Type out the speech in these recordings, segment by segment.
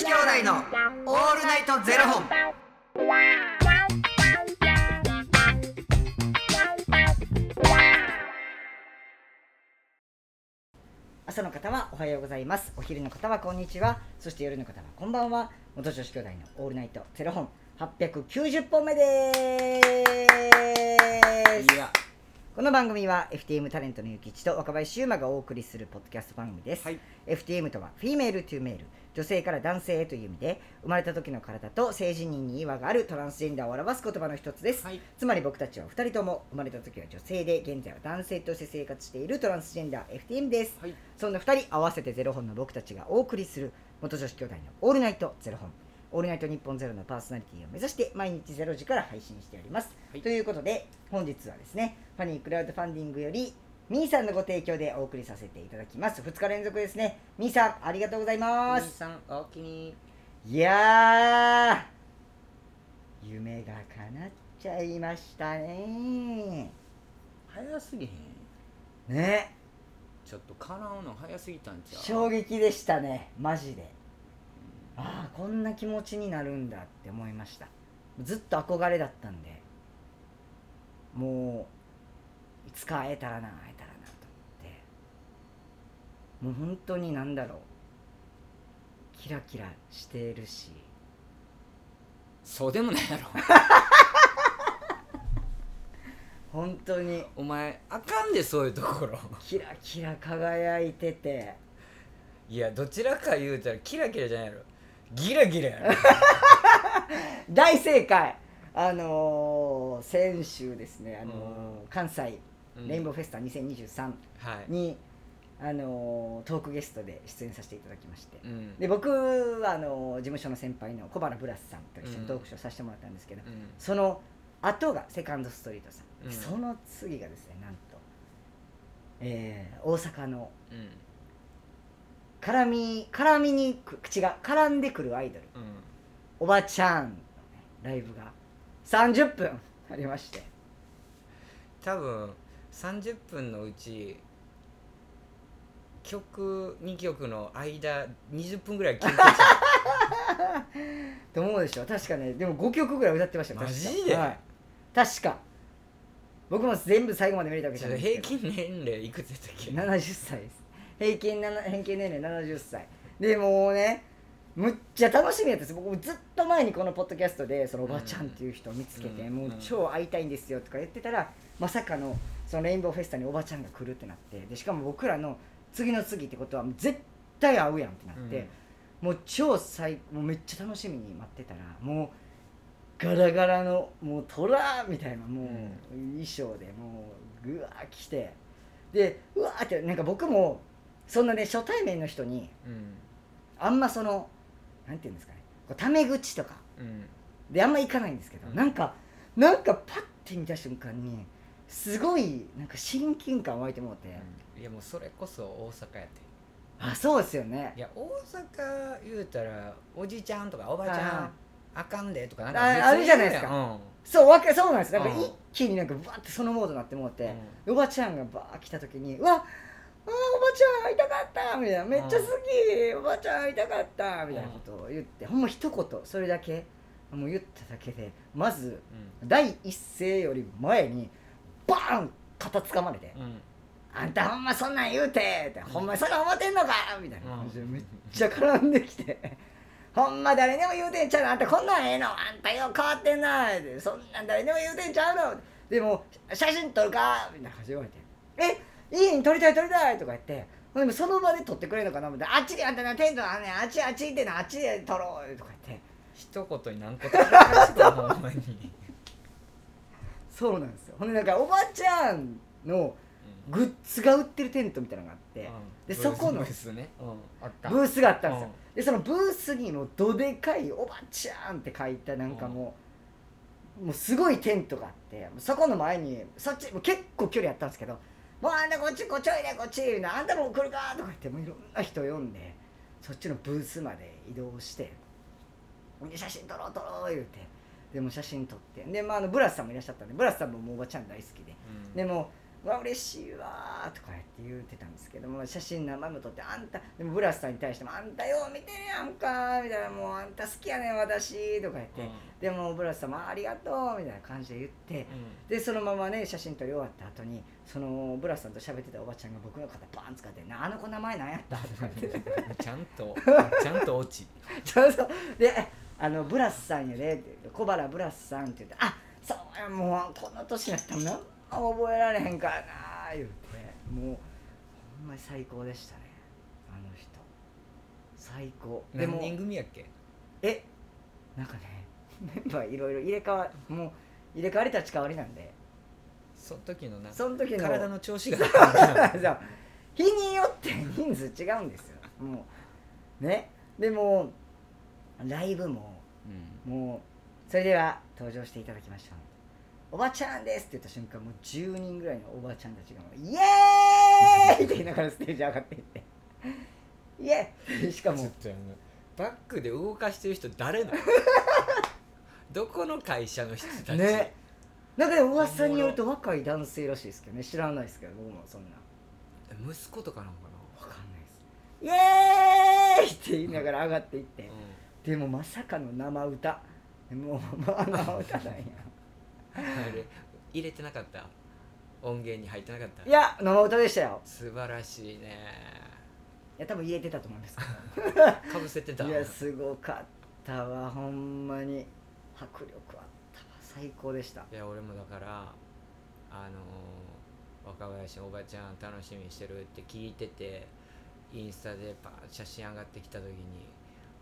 子兄弟のオールナイトゼロ本。朝の方はおはようございます。お昼の方はこんにちは。そして夜の方はこんばんは。元女子兄弟のオールナイトゼロ本。890本目です。いや、この番組は FTM タレントのゆきちと若林優馬がお送りするポッドキャスト番組です、はい。FTM とは female to male 女性から男性へという意味で生まれた時の体と性自認に違和があるトランスジェンダーを表す言葉の一つです、はい。つまり僕たちは2人とも生まれた時は女性で現在は男性として生活しているトランスジェンダー FTM です、はい。そんな2人合わせてゼロ本の僕たちがお送りする元女子兄弟のオールナイトゼロ本。オールナイトニッポンゼロのパーソナリティを目指して毎日ゼロ時から配信しております、はい。ということで本日はですねファニークラウドファンディングよりみーさんのご提供でお送りさせていただきます。2日連続ですね。みーさんありがとうございます。さん、おおきに。いやー夢が叶っちゃいましたね。早すぎへん。ね。ちょっと叶うの早すぎたんちゃう？衝撃でしたね。マジで。ああこんな気持ちになるんだって思いました。ずっと憧れだったんで。もういつか会えたらな。会もう本当になんだろうキラキラしてるしそうでもないやろ。本当にお前、あかんで、そういうところ。キラキラ輝いてていや、どちらか言うたら、キラキラじゃないやろ。ギラギラやろ。大正解あのー先週ですね、あのーうん関西うんレインボーフェスタ2023はい。に、あのートークゲストで出演させていただきまして、うん。で僕はあのー事務所の先輩の小原ブラスさんと一緒にトークショーさせてもらったんですけど、うん。その後がセカンドストリートさん、うん。その次がですねなんと、えー大阪のうん。絡み絡みにく違う絡んでくるアイドル。うん。おばちゃんの、ね、ライブが30分ありまして。多分30分のうち曲2曲の間20分ぐらい聞いてた。と思うでしょ確かねでも5曲ぐらい歌ってましたマジで？はい、確か。僕も全部最後まで見れたわけじゃないんです平均年齢いくつやったっけ？70歳です。平均平均年齢70歳。でもうねむっちゃ楽しみやったんです。僕もずっと前にこのポッドキャストでそのおばちゃんっていう人を見つけて、うん。もう超会いたいんですよとか言ってたらまさかのそのレインボーフェスタにおばちゃんが来るってなって。でしかも僕らの次の次ってことはもう絶対会うやんってなって、もう超最もうめっちゃ楽しみに待ってたらもうガラガラのもうトラみたいなもう衣装でもうぐわー来てでうわーってなんか僕もそんなね初対面の人にうん。あんまそのなんていうんですかねこうタメ口とかうん。であんま行かないんですけど、うん。なんかなんかパッて見た瞬間にすごいなんか親近感湧いてもうて、いやもうそれこそ大阪やって。あそうですよね。いや大阪言うたらおじちゃんとかおばちゃん、あかんでとかなんあか別にあるじゃないですか。言うやん。そうわけそうなんです。なんかうん。一気になんかバーってそのモードになってもうて、うおばちゃんがバー来た時に「うわあーおばちゃん会いたかった」みたいな「めっちゃ好き、おばちゃん会いたかった」みたいなことを言って、ほんま一言それだけもう言っただけでまずん。第一声より前にバーン肩掴まれてうんうん「あんたほんまそんなん言うて」って「ほんまにそんなん思ってんのか」みたいな。感じでめっちゃ絡んできて「ほんま誰でも言うてんちゃうのあんたこんなんええのあんたよう変わってんな」って「そんなん誰でも言うてんちゃうの」でも「写真撮るか?」みたいな感じで言われて「えいいに撮りたい撮りたい」とか言ってでもその場で撮ってくれるのかな？思って「あっちであんたなテントあんねんあっちあっち行ってな。あっちで撮ろう」とか言って。一言に何個とかしたほんまにそうなんですよ。ほんでなんかおばちゃんのグッズが売ってるテントみたいなのがあって、でそこのブースね、うん、あった。ブースがあったんですよ、うん。でそのブースにもどでかい「おばちゃん」って書いたなんかもう、もうすごいテントがあってそこの前にそっちもう結構距離あったんですけど「もうあんたこっちこっちおいでこっち」あんたも来るか?」とか言ってもういろんな人呼んでそっちのブースまで移動してで写真撮ろう撮ろう言うてでも写真撮って。で、まあ、あのブラスさんもいらっしゃったんでブラスさんももうおばちゃん大好きで。うん。でも「うわ嬉しいわ」とか言って言ってたんですけども写真何枚も撮って「あんた」でもブラスさんに対しても「あんたよう見てるやんか」みたいな「もうあんた好きやねん私」とか言って、でもブラスさんも「ありがとう」みたいな感じで言って。でそのままね写真撮り終わった後にそのブラスさんと喋ってたおばちゃんが僕の肩バーン使って「なあの子名前何やった?」とか言って。ちゃんと ちゃんと落ち。そうそう。で「あのブラスさんやで」って言って「小原ブラスさん」って言って「あそうやもうこの年になったら何も覚えられへんからな」言うて。もうほんまに最高でしたね。あの人。最高。でも何人組やっけ？えなんかねメンバーいろいろ入れ替わもう入れ替わり立ち替わりなんで。その時のなその時の体の調子が。日によって人数違うんですよ。もうね。でもライブもうん。もうそれでは登場していただきましょうおばちゃんですって言った瞬間もう10人ぐらいのおばちゃんたちがもうイエーイ って言いながらステージ上がっていって。イエーイしかもバックで動かしてる人誰なの？どこの会社の人たち、ね。なんかでも噂によると若い男性らしいですけどね。知らないですけど僕もそんな。息子とかなのかわかんないです。イエーイって言いながら上がっていって。な、でもまさかの生歌。もうまあ生歌なんや。あれ入れてなかった？音源に入ってなかった？いや生歌でしたよ。素晴らしいね。いや多分入れてたと思いますけかぶせてた。どいやすごかったわ。ほんまに。迫力あったわ。最高でした。いや俺もだからあのー若林のおばちゃん楽しみにしてるって聞いててインスタでパーン写真上がってきた時に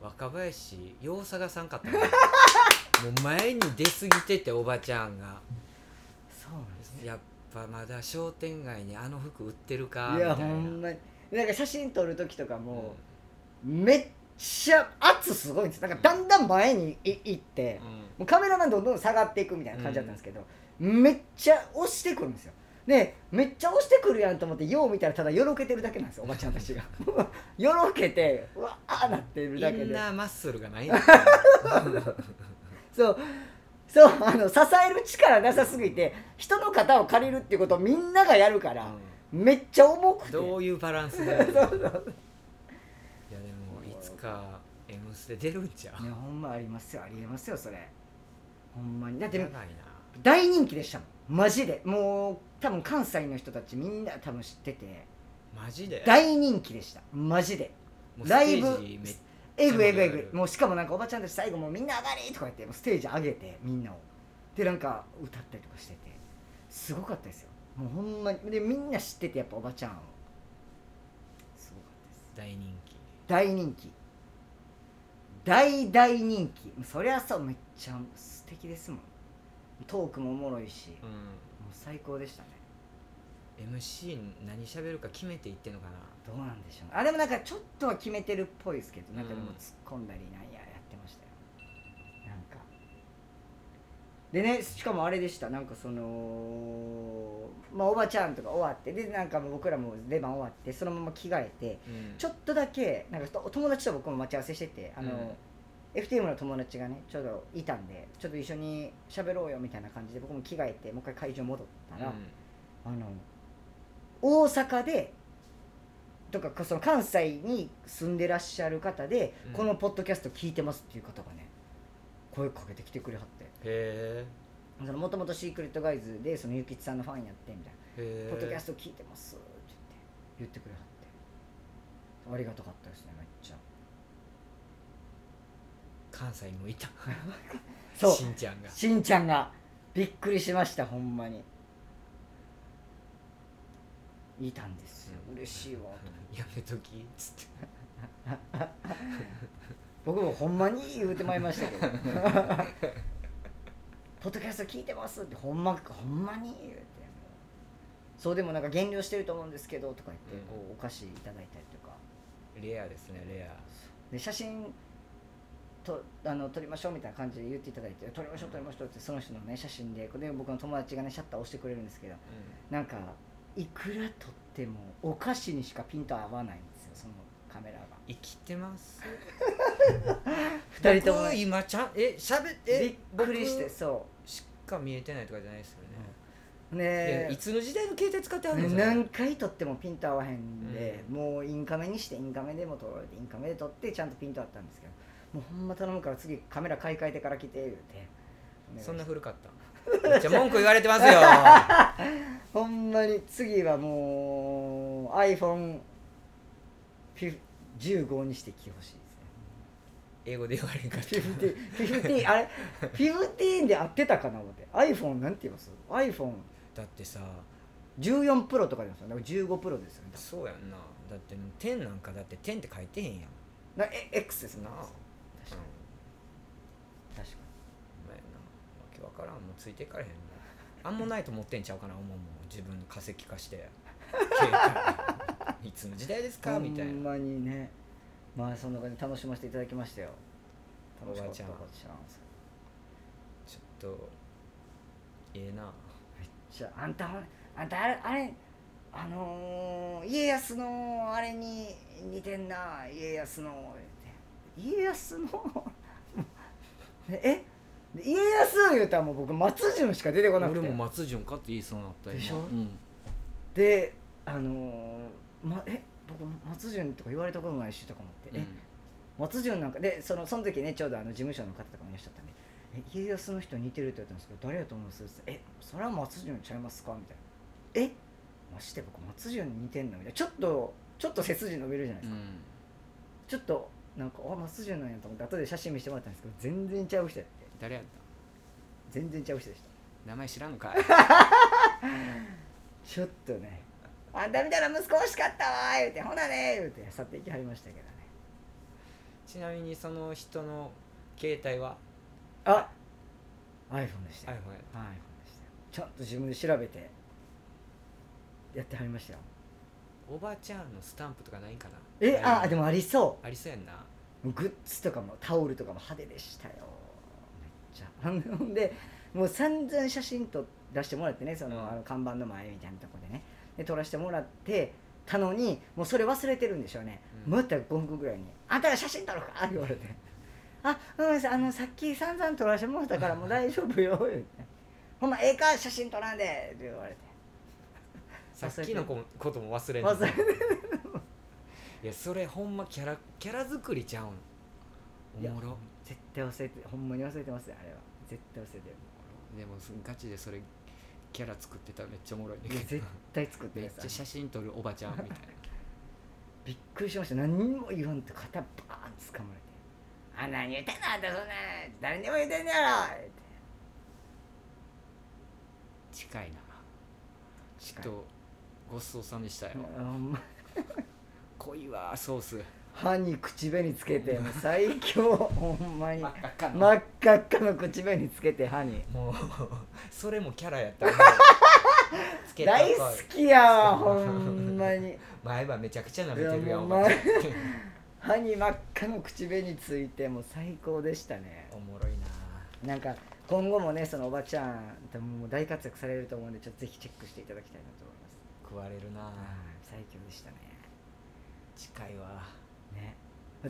若林よう探さんかったね もう前に出過ぎてておばちゃんが。そうなんですね。やっぱまだ商店街にあの服売ってるかいやみたいな。ほんまに。なんか写真撮る時とかも、めっちゃ圧すごいんです。なんかだんだん前にい行って、うん。もうカメラマンどんどん下がっていくみたいな感じだったんですけど、めっちゃ押してくるんですよでめっちゃ押してくるやんと思ってよう見たらただよろけてるだけなんですよおばちゃんたちが。よろけてうわーなってるだけで。インナーマッスルがないんだよ。そう。そうあの支える力なさすぎて人の肩を借りるっていうことをみんながやるから、めっちゃ重くて。どういうバランスで いやでもいつか「M ステ」出るんちゃう？いやほんまありますよありえますよそれ。ほんまに。だって大人気でしたもんマジで。もう多分関西の人たちみんな多分知ってて。マジで？大人気でした。マジで。もうライブステージめっエグエグエ盛り上がる。グもうしかもなんかおばちゃんたち最後もうみんな上がりとか言ってもうステージ上げてみんなを。でなんか歌ったりとかしてて。すごかったですよ。もうほんまに。でみんな知っててやっぱおばちゃんを。すごかったです。大人気。大人気。大大人気。そりゃそうめっちゃ素敵ですもんトークもおもろいし、うもう最高でしたね。ん MC 何喋るか決めていってんのかな。どうなんでしょう。ねあでもなんかちょっとは決めてるっぽいですけどなんかでもうん突っ込んだりなんややってましたよ。なんか。でねしかもあれでした。なんかそのまあおばちゃんとか終わってでなんかもう僕らも出番終わってそのまま着替えてうん。ちょっとだけなんかと友達と僕も待ち合わせしててあの、FTM の友達がねちょうどいたんでちょっと一緒に喋ろうよみたいな感じで僕も着替えてもう一回会場戻ったら、あの大阪でとかその関西に住んでらっしゃる方で、うん。このポッドキャスト聞いてますっていう方がね声かけてきてくれはって。へもともとシークレットガイズでそのゆきちさんのファンやってみたいな。えへえポッドキャスト聞いてますって言って言ってくれはって。ありがたかったですね関西にもいた。そう。しんちゃんが。しんちゃんがびっくりしましたほんまに。いたんですよ。嬉しいわ。とやめときっつって。僕もほんまに言うてまいりましたけど。ポッドキャスト聞いてますってほんまほんまに言うて。そうでもなんか減量してると思うんですけどとか言って、うん。こうお菓子いただいたりとか。レアですねレア。で写真とあの撮りましょうみたいな感じで言っていただいて撮りましょう撮りましょうってその人のね写真でで僕の友達がねシャッター押してくれるんですけどなんかいくら撮ってもお菓子にしかピント合わないんですよそのカメラが。生きてます？二人とも僕今ちゃんえしゃべってびっくりして僕そしか見えてないとかじゃないですよね。ういねやいつの時代の携帯使ってはるのそれ何回撮ってもピント合わへんで、もうインカメにしてインカメでも撮られてインカメで撮ってちゃんとピントあったんですけどもうほんま頼むから次カメラ買い替えてから来て言うて。そんな古かった。めっちゃ文句言われてますよ。ほんまに次はもう iPhone15 にしてきてほしいですね。英語で言われんかった。15 15あれ？15で合ってたかな思って。iPhone なんて言います ?iPhone14 だってさ。プロとかでますよだから15プロですよね。そうやんな。だって10なんかだって10って書いてへんやん。なえ X ですね。なあ。確かに確かお前なわけわからんもうついていかれへんもんアンモナイト持ってんちゃうかな思うもん自分の化石化していつの時代ですにかみたいなほんまにね。まあそんな感じで楽しませていただきましたよ。楽しかったおばあちゃん。ちょっとええな。じゃああんたあんたあれあれあのー、家康のあれに似てんな家康の。家康の？え家康言うたらもう僕松潤しか出てこなくて。俺も松潤かって言いそうになった今。でしょ？うん。であのーま、え僕松潤とか言われたことないしとか思って、え松潤なんかでそのその時ねちょうどあの事務所の方とかもいらっしゃったんで「え家康の人似てる」って言われたんですけど「誰やと思います?」ってえそれは松潤ちゃいますか?」みたいな「えまして僕松潤に似てんの?」みたいな。ちょっとちょっと背筋伸びるじゃないですか、うん。ちょっとなんかあ松潤なんやと思って後で写真見せてもらったんですけど全然ちゃう人やって。誰やっ全然ちゃう人でした。た名前知らんのかい。ちょっとね「あんたみたいな息子欲しかったわ」言うて「ほなね」言うて去っていきはりましたけどね。ちなみにその人の携帯は？あ iPhone でした iPhone iPhone でしたよ。ちゃんと自分で調べてやってはりましたよおばちゃんのスタンプとかないんかな？えあでもありそありそうやんな。うグッズとかもタオルとかも派手でしたよめっちゃ。ほんでもう散々写真撮出してもらってねその,、うん。あの看板の前みたいなとこでね。で撮らせてもらってたのにもうそれ忘れてるんでしょうね、うん。また5分後ぐらいに「あんたが写真撮るか?」言われて「あうんあのさっき散々撮らせてもらったからもう大丈夫よ」言って「ほんまええか写真撮らんで」って言われてさっきのこことも忘れんの。忘れていやそれほんまキャラキャラ作りちゃうん。おもろ。絶対忘れてほんまに忘れてますよあれは。絶対忘れてる。でもそガチでそれキャラ作ってたらめっちゃおもろいね絶対作ってめっちゃ写真撮るおばちゃんみたいな。びっくりしました。何にも言わんと肩バーン掴まれて「あ何言ってんのあんたそんな誰にも言ってんねやろ!」って。近いな。ち近い。ょっとごちそうさんでしたよ。ほんま。濃いわソース。歯に口紅つけてもう最強 ほんまに。真っ赤っかの。真っ赤っかの口紅つけて歯に。もうそれもキャラやった。らつけた大好きやわほんまに。前歯めちゃくちゃ舐めてるいやもうやんおばち歯に真っ赤の口紅ついてもう最高でしたね。おもろいな。なんか今後もねそのおばちゃん多分もう大活躍されると思うんでちょっとぜひチェックしていただきたいなと思います食われるな。はい。最強でしたね。近いわ。ね。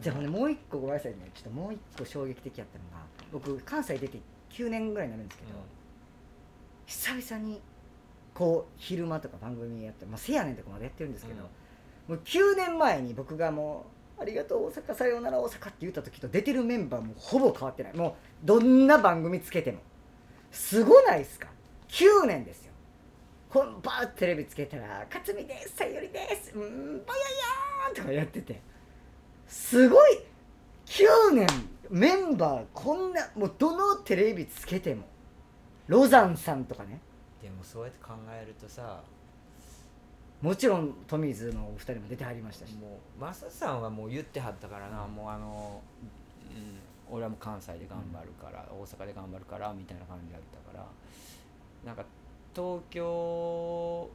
じゃあねもう一個ごめんなさいね。ちょっともう一個衝撃的やったのが僕関西出て9年ぐらいになるんですけど、久々にこう昼間とか番組やってまあせやねんとかまでやってるんですけど、もう9年前に僕がもう「ありがとう大阪さようなら大阪」って言った時と出てるメンバーもほぼ変わってない。もうどんな番組つけても。すごないですか？9年ですよほんバーッテレビつけたら「勝美です。さよりです。うんぼややーん」とかやってて。すごい9年メンバーこんなもうどのテレビつけても。ロザンさんとかね。でもそうやって考えるとさもちろんトミーズのお二人も出てはりましたし。もうマサさんはもう言ってはったからな、もうあの、うん、俺はもう関西で頑張るから、大阪で頑張るからみたいな感じだったから。なんか東京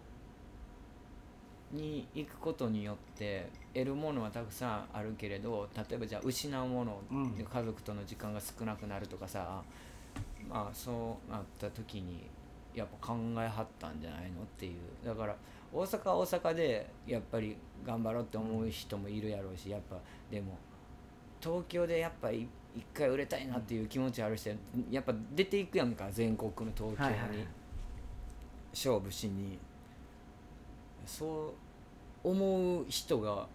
に行くことによって得るものはたくさんあるけれど例えばじゃあ失うもの、うん。家族との時間が少なくなるとかさまあそうなった時にやっぱ考えはったんじゃないのっていう。だから大阪は大阪でやっぱり頑張ろうって思う人もいるやろうしやっぱでも東京でやっぱり一回売れたいなっていう気持ちある人はやっぱ出ていくやんか全国の東京に、はいはいはい勝負しにそう思う人が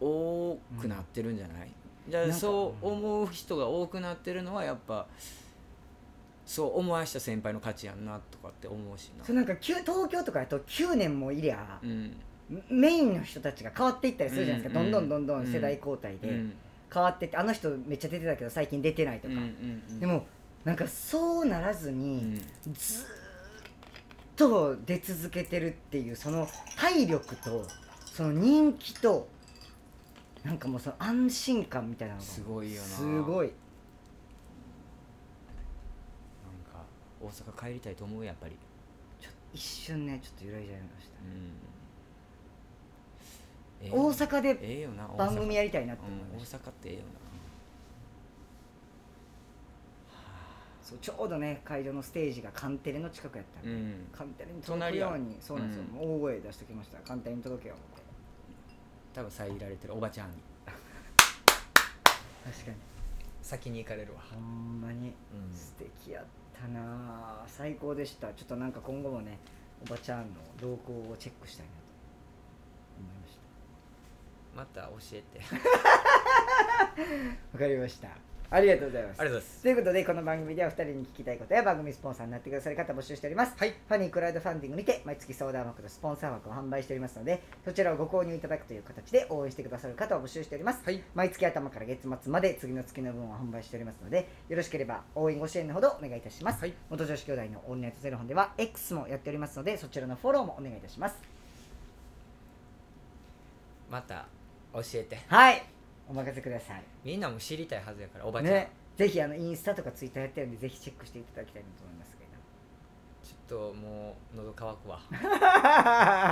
多くなってるんじゃない、じゃあそう思う人が多くなってるのはやっぱそう思わした先輩の価値やんなとかって思うしな。そうなんか東京とかだと9年もいりゃうん。メインの人たちが変わっていったりするじゃないですか、うんどんどんどんどん世代交代でうん。変わってってあの人めっちゃ出てたけど最近出てないとか、うんうんうんでもなんかそうならずうに、ん。ずーっと出続けてるっていうその体力とその人気となんかもうその安心感みたいなのが。すごいよな。すごい。なんか大阪帰りたいと思うやっぱり。ちょ一瞬ねちょっと揺らいじゃいました。うん。ええ大阪で番組やりたいなってうん大思いました、阪ってええよなそうちょうどね会場のステージがカンテレの近くやったんで、うん。カンテレに届くようにそうなんですよ、うん。大声出してきました。カンテレに届けよって。多分遮られてるおばちゃんに。確かに。先に行かれるわ。ほんまに。うん。素敵やったなあ最高でした。ちょっとなんか今後もねおばちゃんの動向をチェックしたいなと。思いましまた教えて。た わかりましたありがとうございます。ありがとうございます。ということでこの番組では2人に聞きたいことや番組スポンサーになってくださる方を募集しております。はい。ファニークラウドファンディングにて毎月相談枠とスポンサー枠を販売しておりますのでそちらをご購入いただくという形で応援してくださる方を募集しております。はい。毎月頭から月末まで次の月の分を販売しておりますのでよろしければ応援ご支援のほどお願いいたします、はい。元女子兄弟のオンライトゼロ本では X もやっておりますのでそちらのフォローもお願いいたします。また教えて。はいお任せください。みんなも知りたいはずやからおばちゃん、ね。ぜひあのインスタとかツイッターやってるんでぜひチェックしていただきたいなと思いますけちょっともう喉乾くわ。ど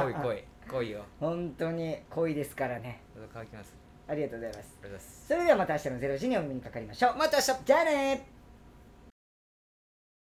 来い来い来いよ本当に濃いですからね。喉乾きます。ありがとうございます。それではまた明日の0時にお耳にかかりましょう。また明日。じゃあね